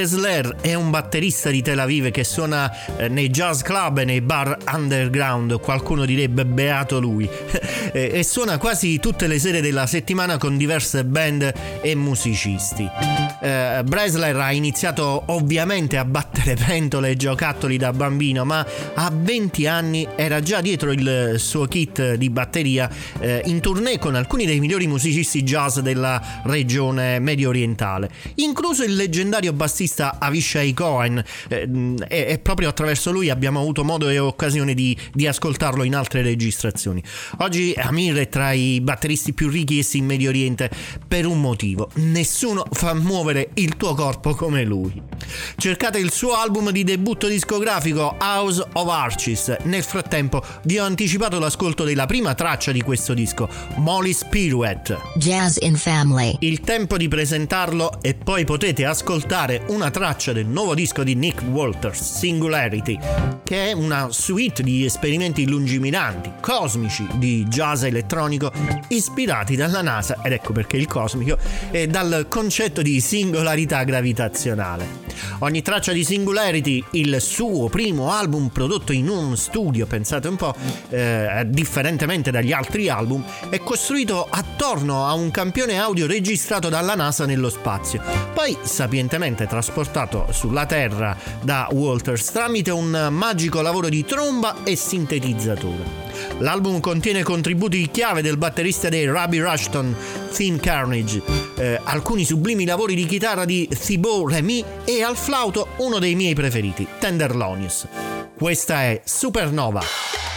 Bresler è un batterista di Tel Aviv che suona eh, nei jazz club e nei bar underground, qualcuno direbbe beato lui, e suona quasi tutte le sere della settimana con diverse band e musicisti. Eh, Bresler ha iniziato ovviamente a battere pentole e giocattoli da bambino, ma a 20 anni era già dietro il suo kit di batteria eh, in tournée con alcuni dei migliori musicisti jazz della regione medio orientale, incluso il leggendario bassista Avishai Cohen eh, e, e, proprio attraverso lui abbiamo avuto modo e occasione di, di, ascoltarlo in altre registrazioni. Oggi Amir è tra i batteristi più richiesti in Medio Oriente per un motivo, nessuno fa muovere il tuo corpo come lui. Cercate il suo album di debutto discografico House of Arches. Nel frattempo vi ho anticipato l'ascolto della prima traccia di questo disco, Molly's Pirouette. Jazz in Family. Il tempo di presentarlo e poi potete ascoltare una traccia del nuovo disco di Nick Walters, Singularity, che è una suite di esperimenti lungimiranti, cosmici di jazz elettronico ispirati dalla NASA, ed ecco perché il cosmico, e dal concetto di singolarità gravitazionale. Ogni traccia di Singularity, il suo primo album prodotto in un studio, pensate un po', eh, differentemente dagli altri album, è costruito attorno a un campione audio registrato dalla NASA nello spazio, poi sapientemente trasportato sulla Terra da Walters tramite un magico lavoro di tromba e sintetizzatore. L'album contiene contributi chiave del batterista dei Rabbi Rushton, Thin Carnage, eh, alcuni sublimi lavori di chitarra di Thibaut Remy e al flauto uno dei miei preferiti, Tenderlonius. Questa è Supernova.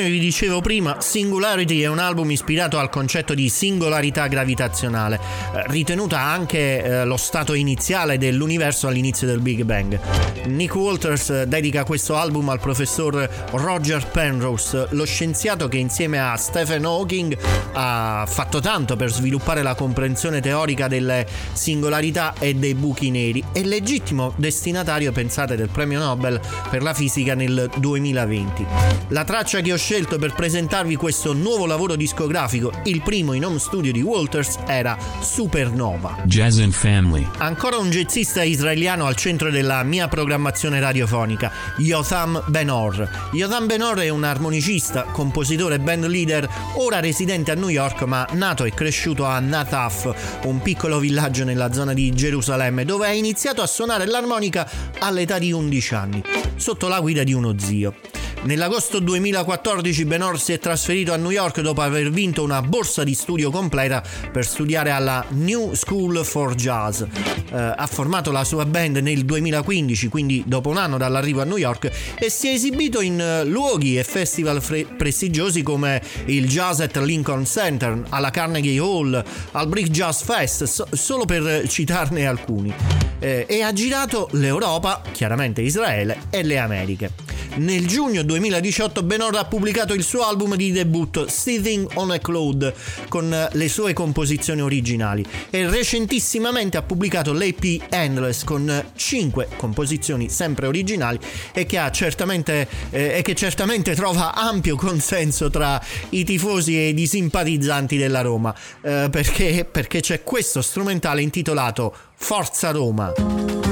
Come vi dicevo prima, Singularity è un album ispirato al concetto di singolarità gravitazionale, eh, ritenuta anche eh, lo stato iniziale dell'universo all'inizio del Big Bang. Nick Walters eh, dedica questo album al professor Roger Penrose, lo scienziato che insieme a Stephen Hawking ha fatto tanto per sviluppare la comprensione teorica delle singolarità e dei buchi neri e legittimo destinatario, pensate, del premio Nobel per la fisica nel 2020. La traccia che ho scelto per presentarvi questo nuovo lavoro discografico, il primo in home studio di Walters, era Supernova. Jazz and Family. Ancora un jazzista israeliano al centro della mia programmazione radiofonica, Yotham Benor. Yotham Benor è un armonicista, compositore e band leader, ora residente a New York ma nato e cresciuto a Nataf, un piccolo villaggio nella zona di Gerusalemme, dove ha iniziato a suonare l'armonica all'età di 11 anni, sotto la guida di uno zio. Nell'agosto 2014 Benor si è trasferito a New York dopo aver vinto una borsa di studio completa per studiare alla New School for Jazz. Eh, ha formato la sua band nel 2015, quindi dopo un anno dall'arrivo a New York, e si è esibito in eh, luoghi e festival fre- prestigiosi come il Jazz at Lincoln Center, alla Carnegie Hall, al Brick Jazz Fest, so- solo per citarne alcuni. Eh, e ha girato l'Europa, chiaramente Israele, e le Americhe. Nel giugno 2018 Benor ha pubblicato il suo album di debutto Sitting on a Cloud con le sue composizioni originali e recentissimamente ha pubblicato l'AP Endless con 5 composizioni sempre originali e che, certamente, eh, che certamente trova ampio consenso tra i tifosi e i simpatizzanti della Roma eh, perché, perché c'è questo strumentale intitolato Forza Roma.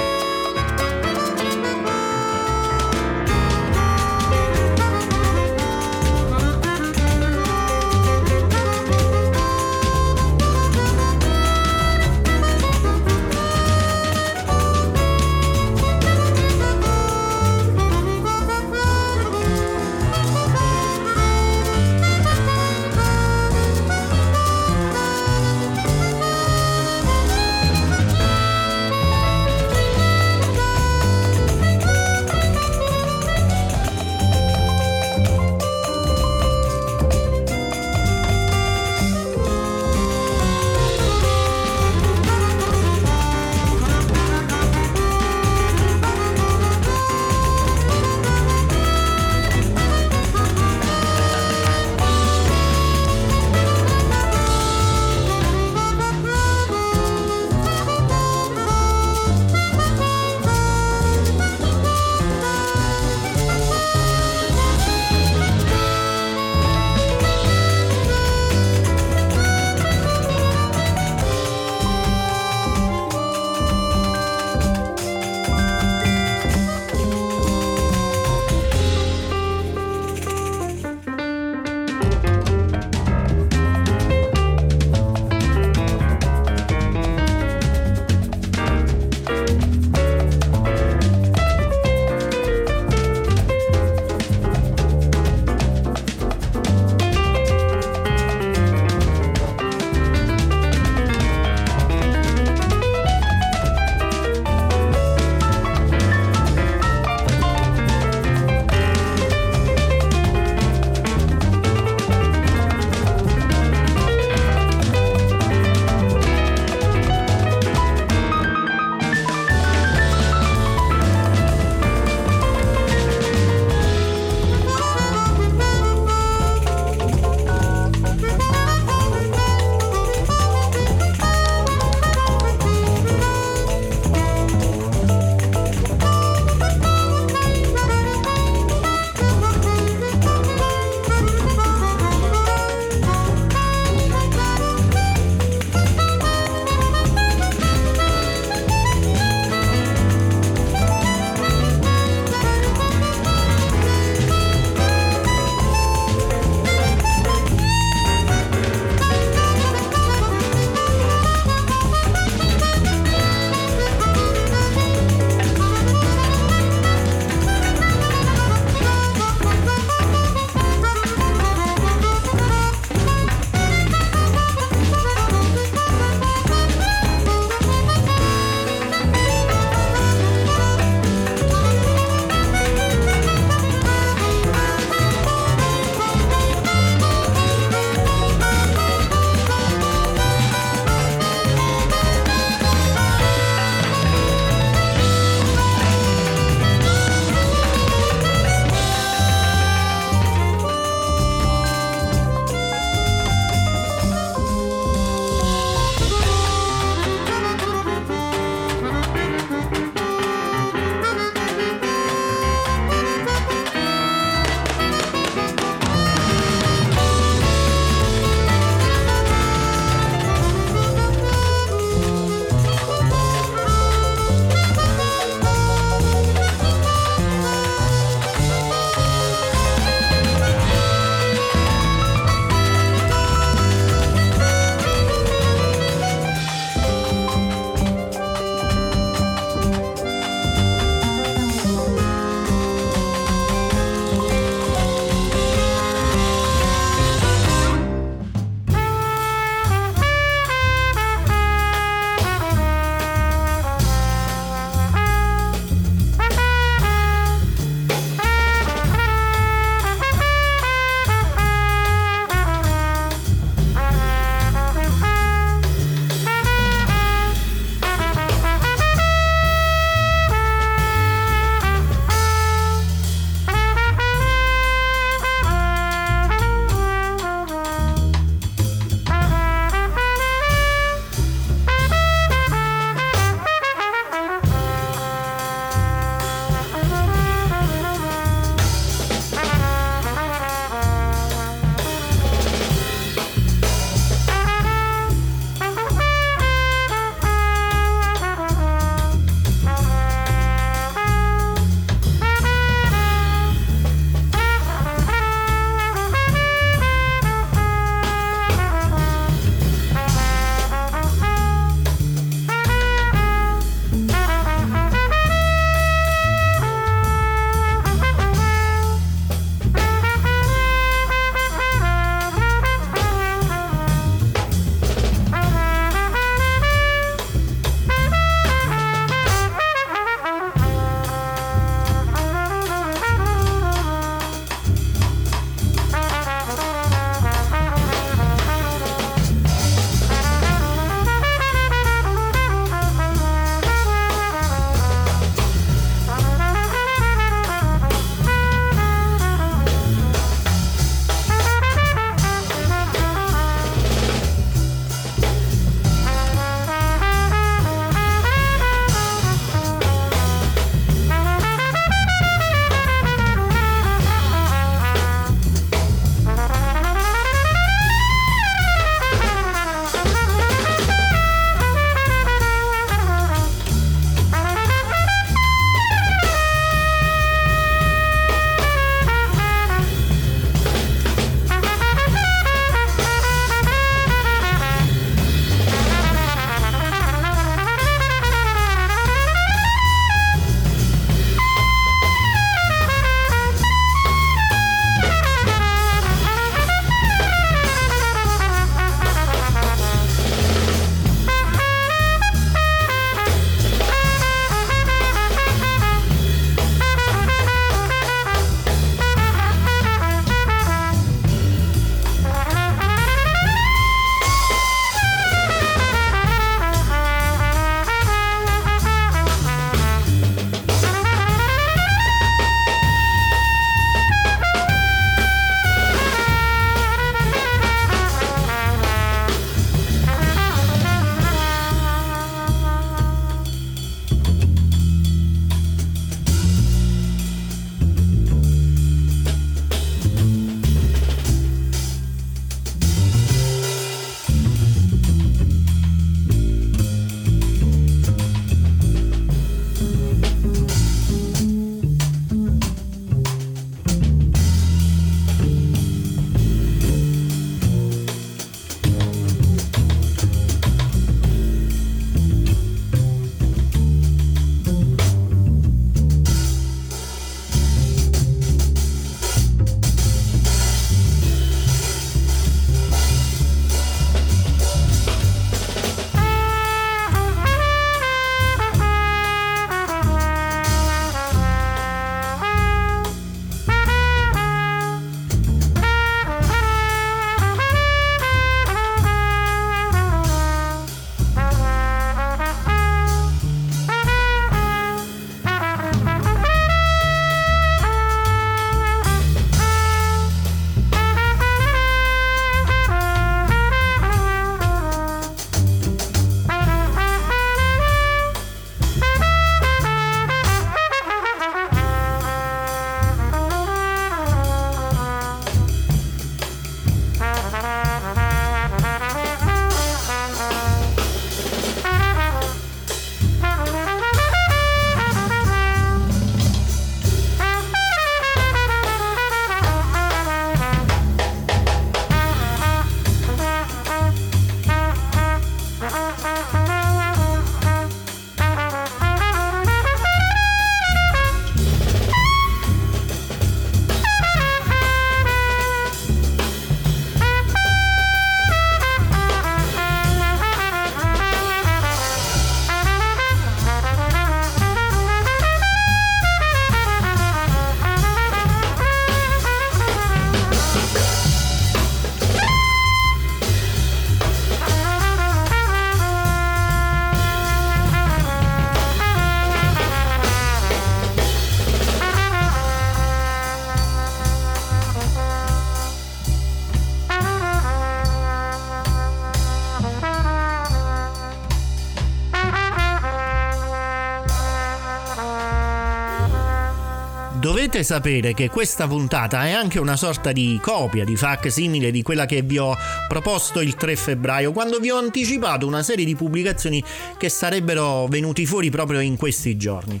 Dovete sapere che questa puntata è anche una sorta di copia, di simile di quella che vi ho proposto il 3 febbraio, quando vi ho anticipato una serie di pubblicazioni che sarebbero venuti fuori proprio in questi giorni.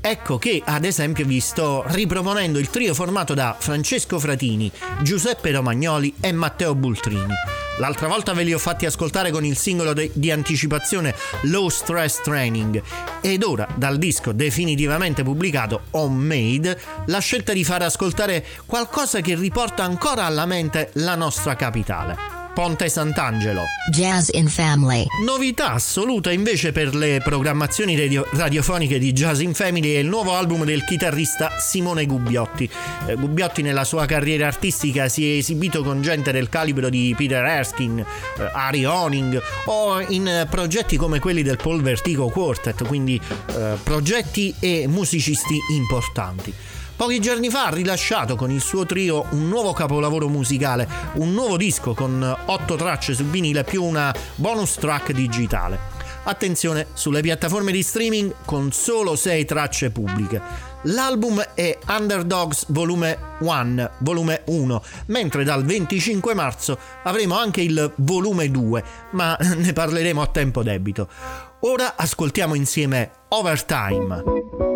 Ecco che ad esempio vi sto riproponendo il trio formato da Francesco Fratini, Giuseppe Romagnoli e Matteo Bultrini. L'altra volta ve li ho fatti ascoltare con il singolo de- di anticipazione Low Stress Training ed ora dal disco definitivamente pubblicato Homemade la scelta di far ascoltare qualcosa che riporta ancora alla mente la nostra capitale. Ponte Sant'Angelo. Jazz in Family. Novità assoluta invece per le programmazioni radio- radiofoniche di Jazz in Family è il nuovo album del chitarrista Simone Gubbiotti. Eh, Gubbiotti nella sua carriera artistica si è esibito con gente del calibro di Peter Erskine, eh, Ari Honing o in progetti come quelli del Paul Vertigo Quartet, quindi eh, progetti e musicisti importanti. Pochi giorni fa ha rilasciato con il suo trio un nuovo capolavoro musicale, un nuovo disco con 8 tracce su vinile più una bonus track digitale. Attenzione, sulle piattaforme di streaming con solo 6 tracce pubbliche. L'album è Underdogs Volume 1, volume 1, mentre dal 25 marzo avremo anche il volume 2, ma ne parleremo a tempo debito. Ora ascoltiamo insieme Overtime.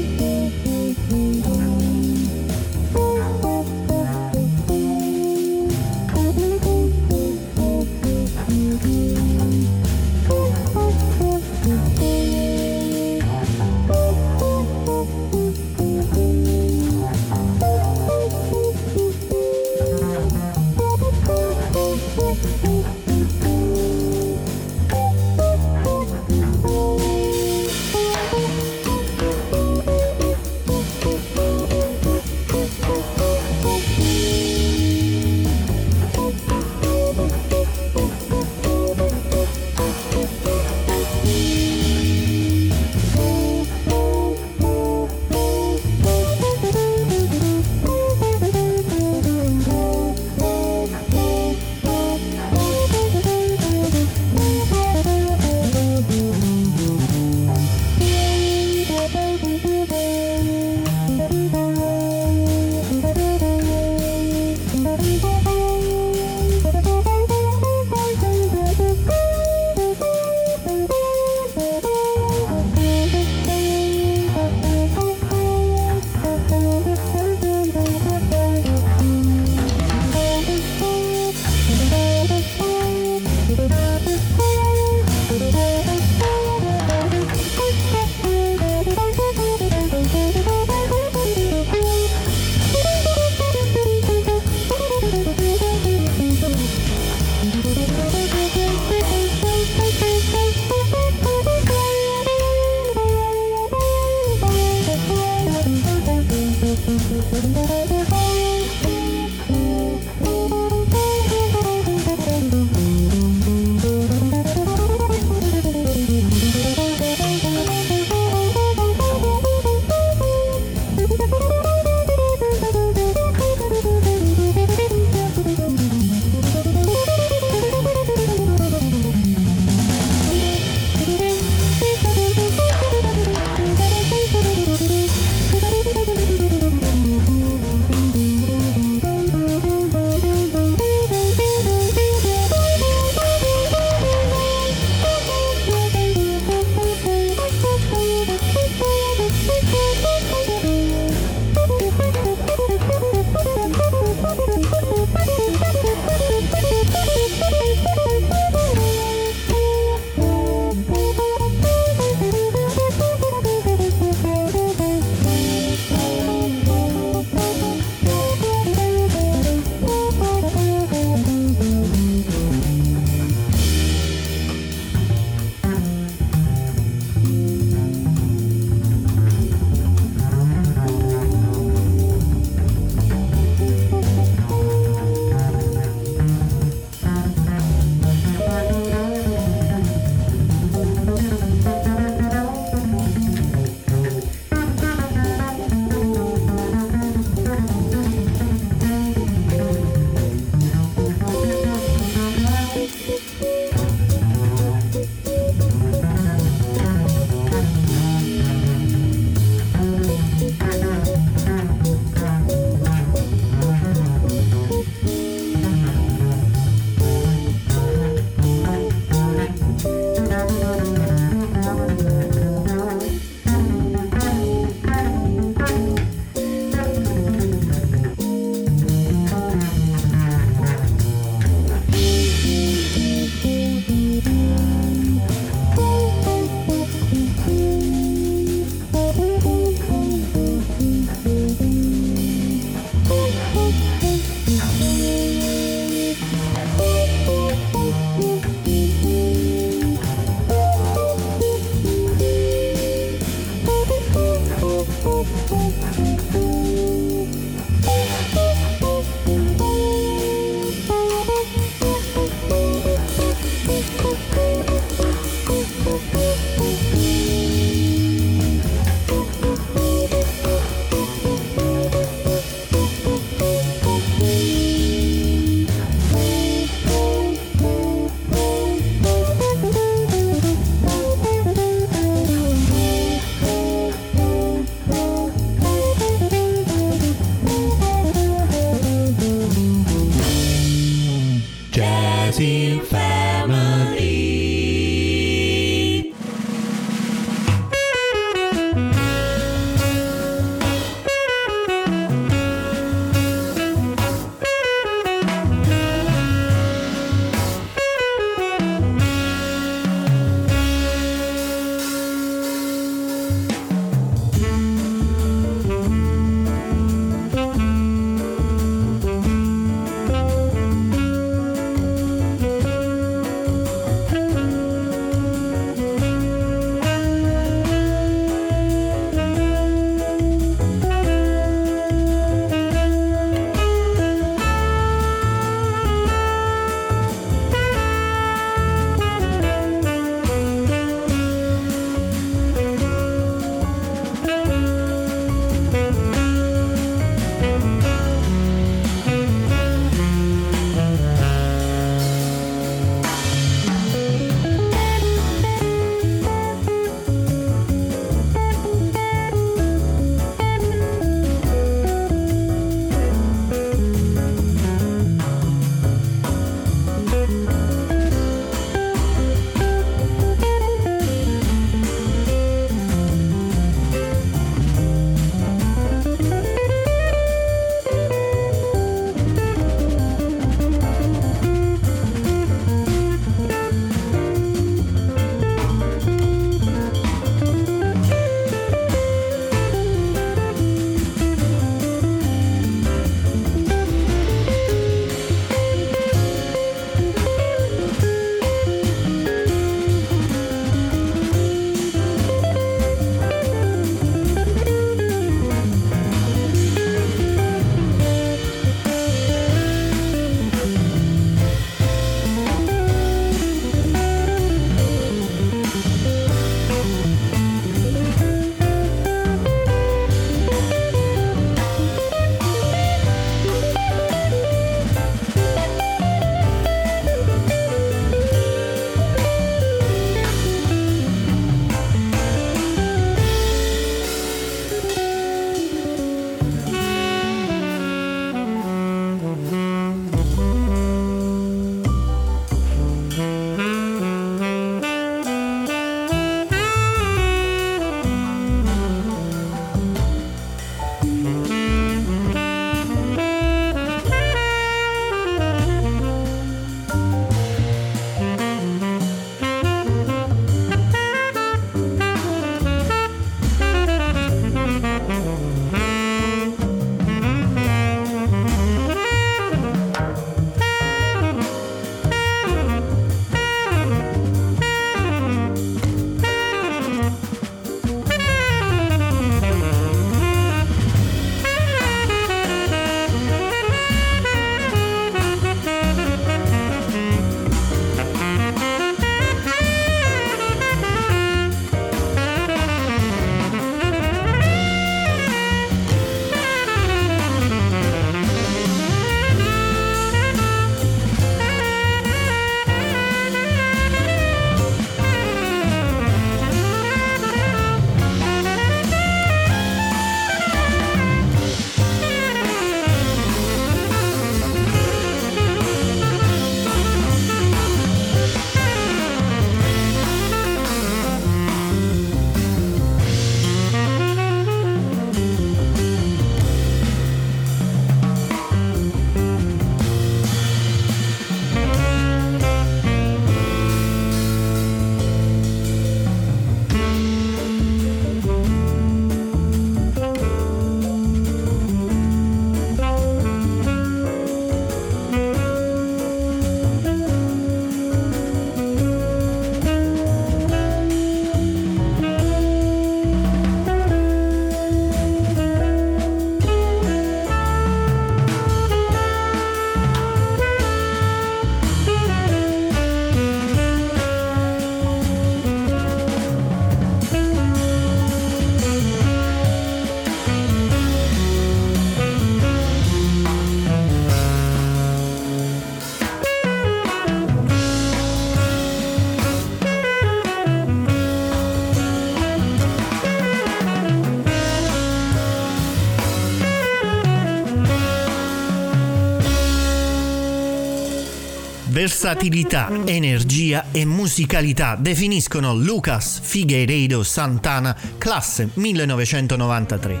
Versatilità, energia e musicalità definiscono Lucas Figueiredo Santana, classe 1993.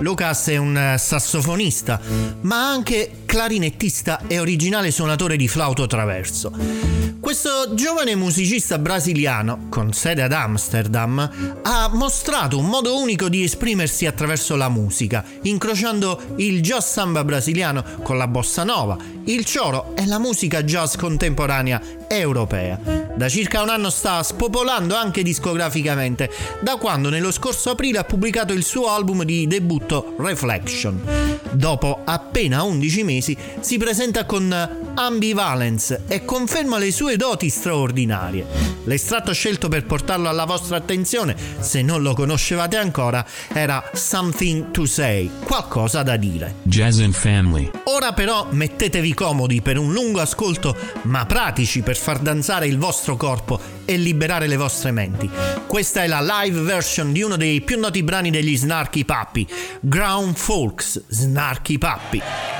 Lucas è un sassofonista, ma anche clarinettista e originale suonatore di flauto traverso. Questo giovane musicista brasiliano, con sede ad Amsterdam, ha mostrato un modo unico di esprimersi attraverso la musica, incrociando il jazz samba brasiliano con la bossa nova, il choro e la musica jazz contemporanea europea. Da circa un anno sta spopolando anche discograficamente, da quando nello scorso aprile ha pubblicato il suo album di debutto Reflection. Dopo appena 11 mesi si presenta con Ambivalence e conferma le sue doti straordinarie. L'estratto scelto per portarlo alla vostra attenzione, se non lo conoscevate ancora, era Something to Say, qualcosa da dire. Jazz and Family. Ora però mettetevi comodi per un lungo ascolto, ma pratici per far danzare il vostro corpo e liberare le vostre menti. Questa è la live version di uno dei più noti brani degli Snarky Puppy, Ground Folks Snarky Puppy.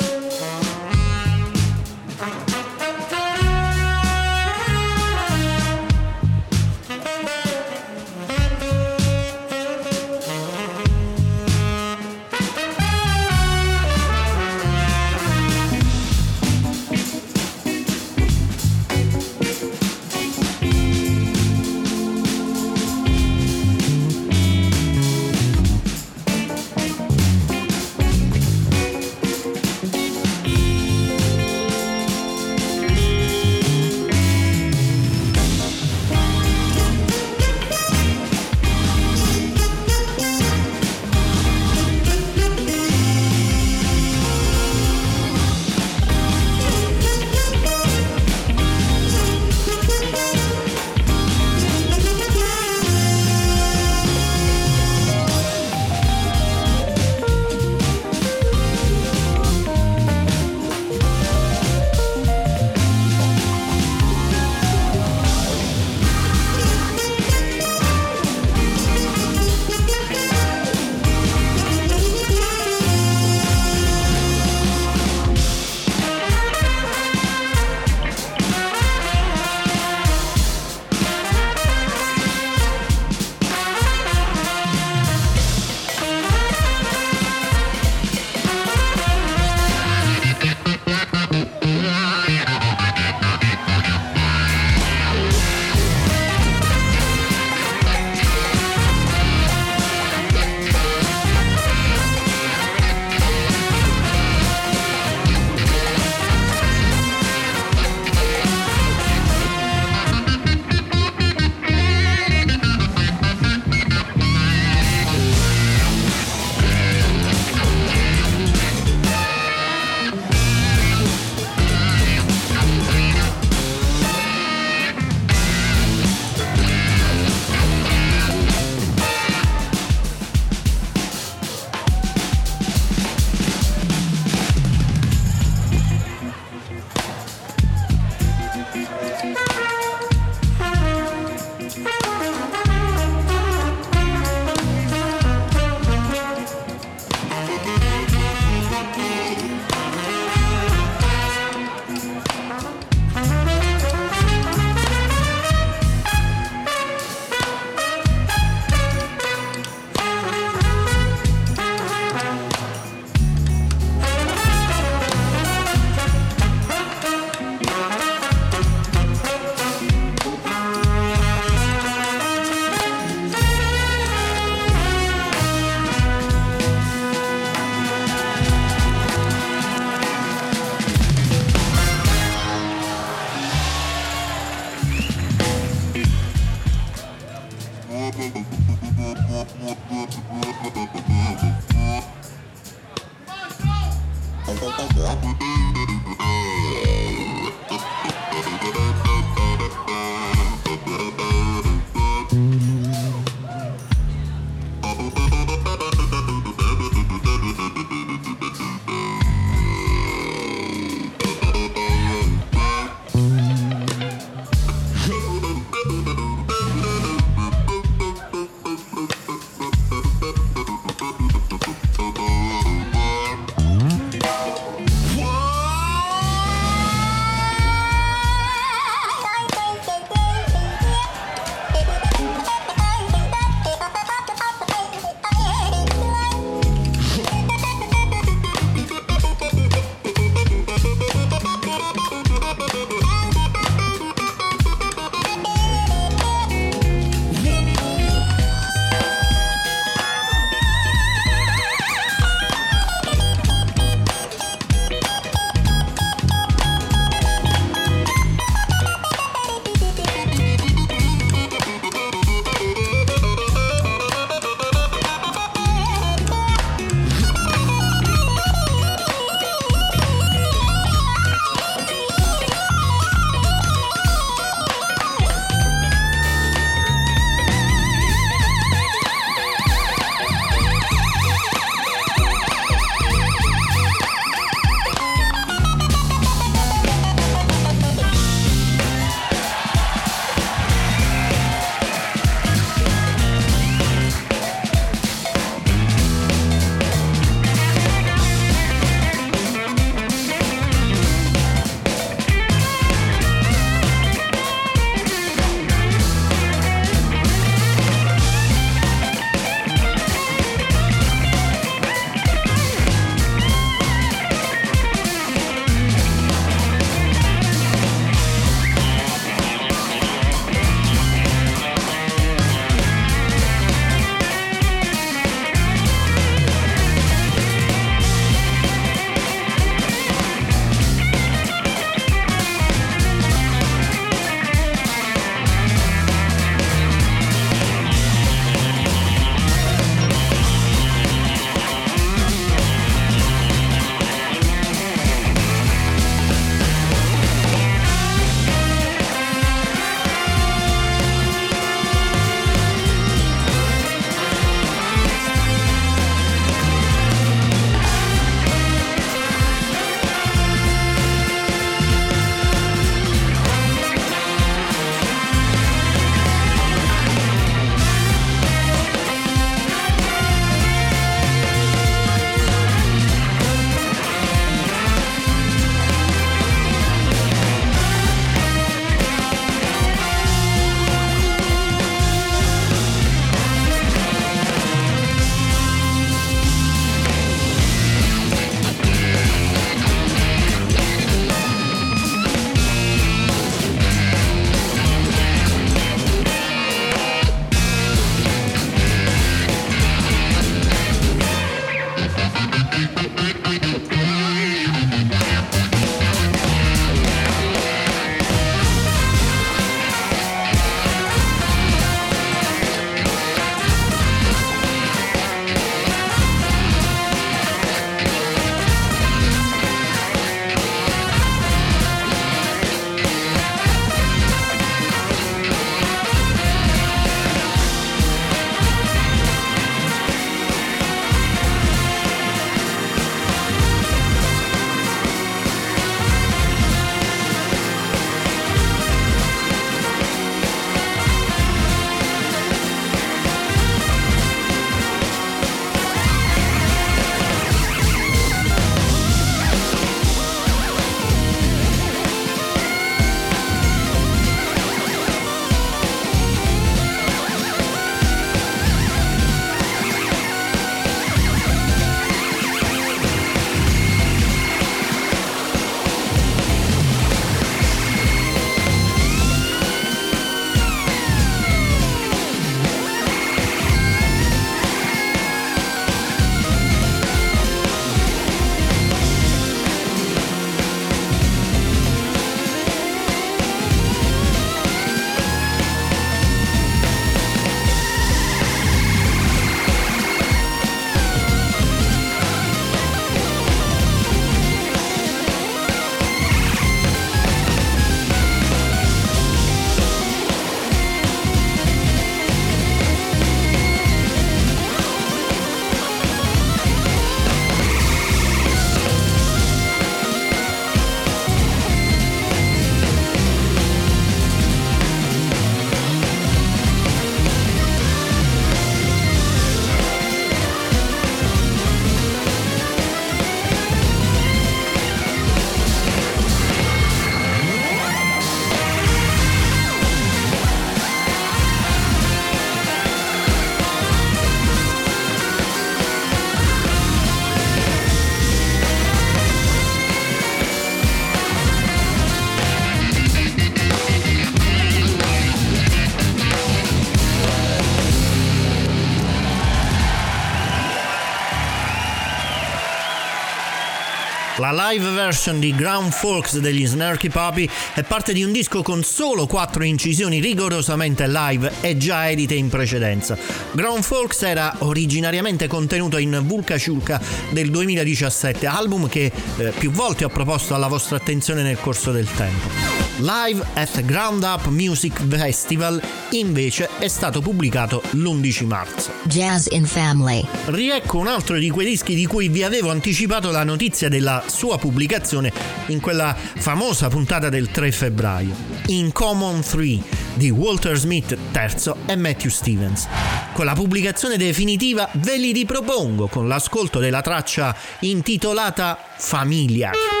Live version di Ground Folks degli Snarky Puppy è parte di un disco con solo quattro incisioni rigorosamente live e già edite in precedenza. Ground Folks era originariamente contenuto in Vulca Ciulca del 2017, album che eh, più volte ho proposto alla vostra attenzione nel corso del tempo. Live at Ground Up Music Festival invece è stato pubblicato l'11 marzo. Jazz in Family. Riecco un altro di quei dischi di cui vi avevo anticipato la notizia della sua pubblicazione in quella famosa puntata del 3 febbraio. In Common 3 di Walter Smith III e Matthew Stevens. Con la pubblicazione definitiva ve li ripropongo con l'ascolto della traccia intitolata Familiar.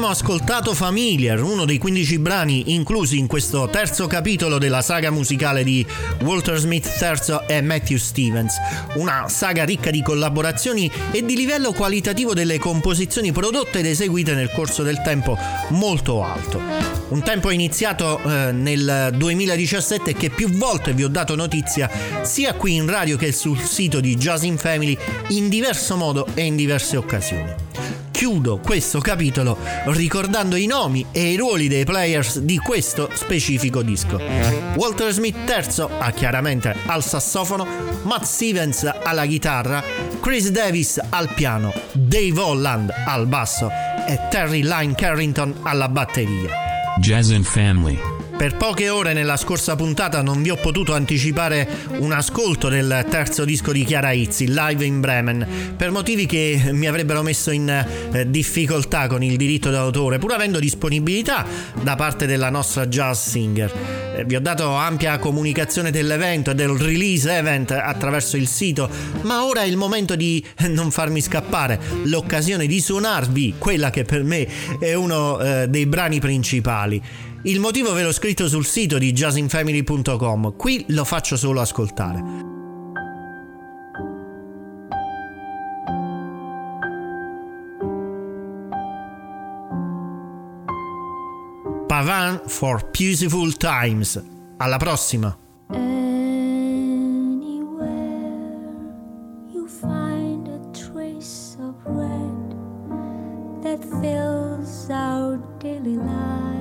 Abbiamo ascoltato Familiar, uno dei 15 brani inclusi in questo terzo capitolo della saga musicale di Walter Smith III e Matthew Stevens, una saga ricca di collaborazioni e di livello qualitativo delle composizioni prodotte ed eseguite nel corso del tempo molto alto. Un tempo iniziato eh, nel 2017 che più volte vi ho dato notizia sia qui in radio che sul sito di Jazz in Family in diverso modo e in diverse occasioni chiudo questo capitolo ricordando i nomi e i ruoli dei players di questo specifico disco. Walter Smith III ha chiaramente al sassofono, Matt Stevens alla chitarra, Chris Davis al piano, Dave Holland al basso e Terry Lyne Carrington alla batteria. Jazz and Family per poche ore nella scorsa puntata non vi ho potuto anticipare un ascolto del terzo disco di Chiara Izzi, live in Bremen, per motivi che mi avrebbero messo in eh, difficoltà con il diritto d'autore, pur avendo disponibilità da parte della nostra jazz singer. Eh, vi ho dato ampia comunicazione dell'evento e del release event attraverso il sito, ma ora è il momento di non farmi scappare l'occasione di suonarvi quella che per me è uno eh, dei brani principali. Il motivo ve l'ho scritto sul sito di jazzinfamily.com, qui lo faccio solo ascoltare. Pavan for Beautiful Times. Alla prossima! fills our daily life.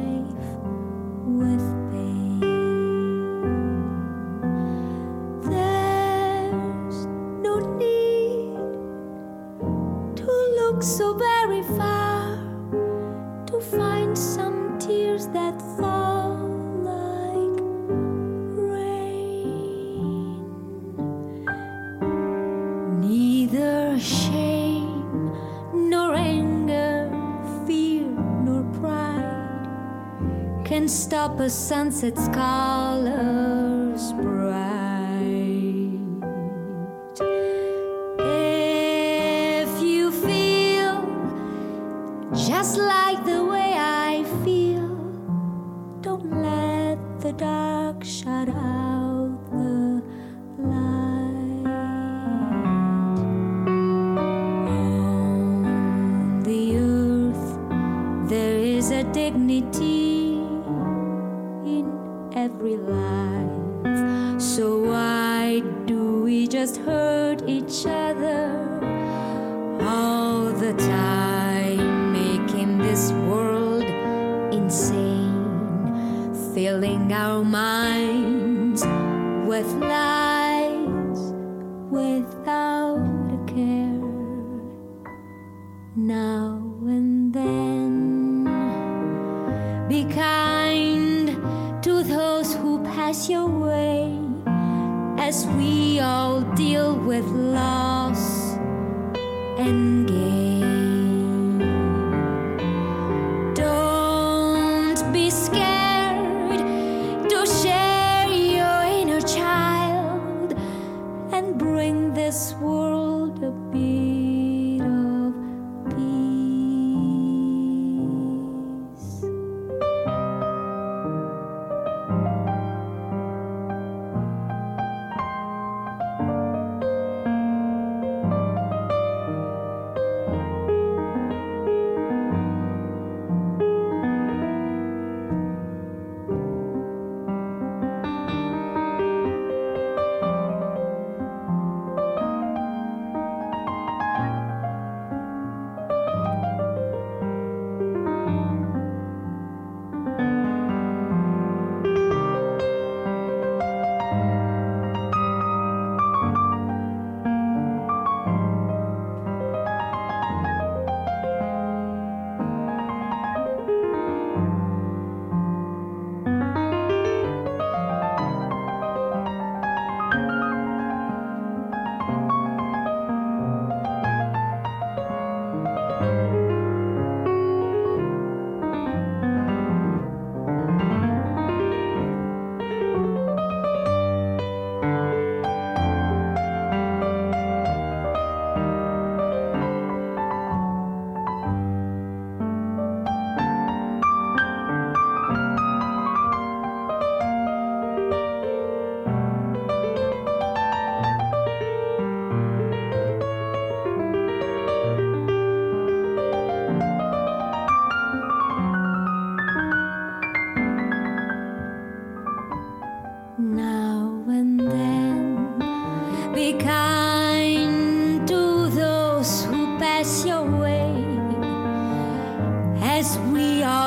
With For sunset's color.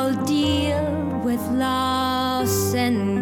all deal with loss and